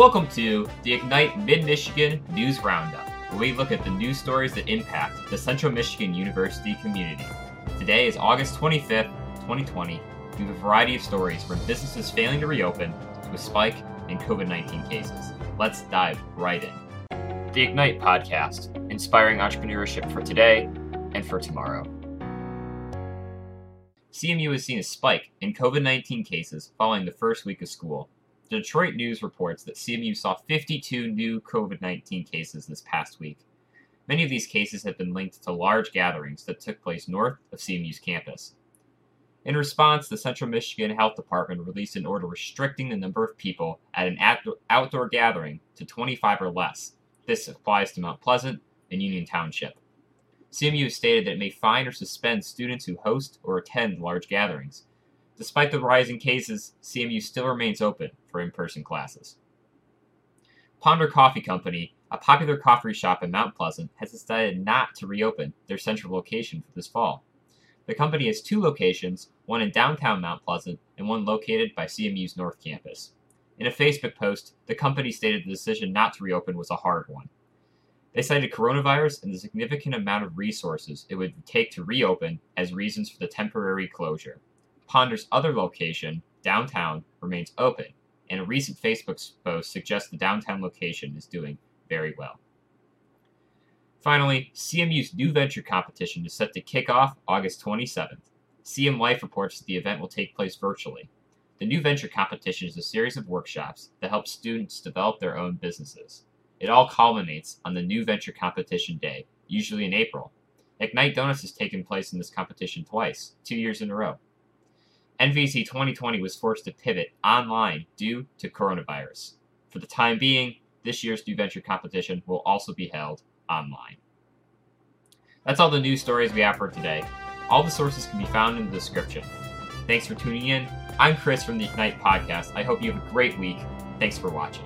Welcome to the Ignite Mid Michigan News Roundup, where we look at the news stories that impact the Central Michigan University community. Today is August 25th, 2020. We have a variety of stories from businesses failing to reopen to a spike in COVID 19 cases. Let's dive right in. The Ignite podcast, inspiring entrepreneurship for today and for tomorrow. CMU has seen a spike in COVID 19 cases following the first week of school. Detroit News reports that CMU saw 52 new COVID 19 cases this past week. Many of these cases have been linked to large gatherings that took place north of CMU's campus. In response, the Central Michigan Health Department released an order restricting the number of people at an outdoor gathering to 25 or less. This applies to Mount Pleasant and Union Township. CMU has stated that it may fine or suspend students who host or attend large gatherings. Despite the rise in cases, CMU still remains open for in person classes. Ponder Coffee Company, a popular coffee shop in Mount Pleasant, has decided not to reopen their central location for this fall. The company has two locations, one in downtown Mount Pleasant and one located by CMU's North Campus. In a Facebook post, the company stated the decision not to reopen was a hard one. They cited coronavirus and the significant amount of resources it would take to reopen as reasons for the temporary closure. Ponder's other location, downtown, remains open, and a recent Facebook post suggests the downtown location is doing very well. Finally, CMU's new venture competition is set to kick off August 27th. CM Life reports that the event will take place virtually. The new venture competition is a series of workshops that help students develop their own businesses. It all culminates on the new venture competition day, usually in April. Ignite Donuts has taken place in this competition twice, two years in a row. NVC 2020 was forced to pivot online due to coronavirus. For the time being, this year's New Venture competition will also be held online. That's all the news stories we have for today. All the sources can be found in the description. Thanks for tuning in. I'm Chris from the Ignite podcast. I hope you have a great week. Thanks for watching.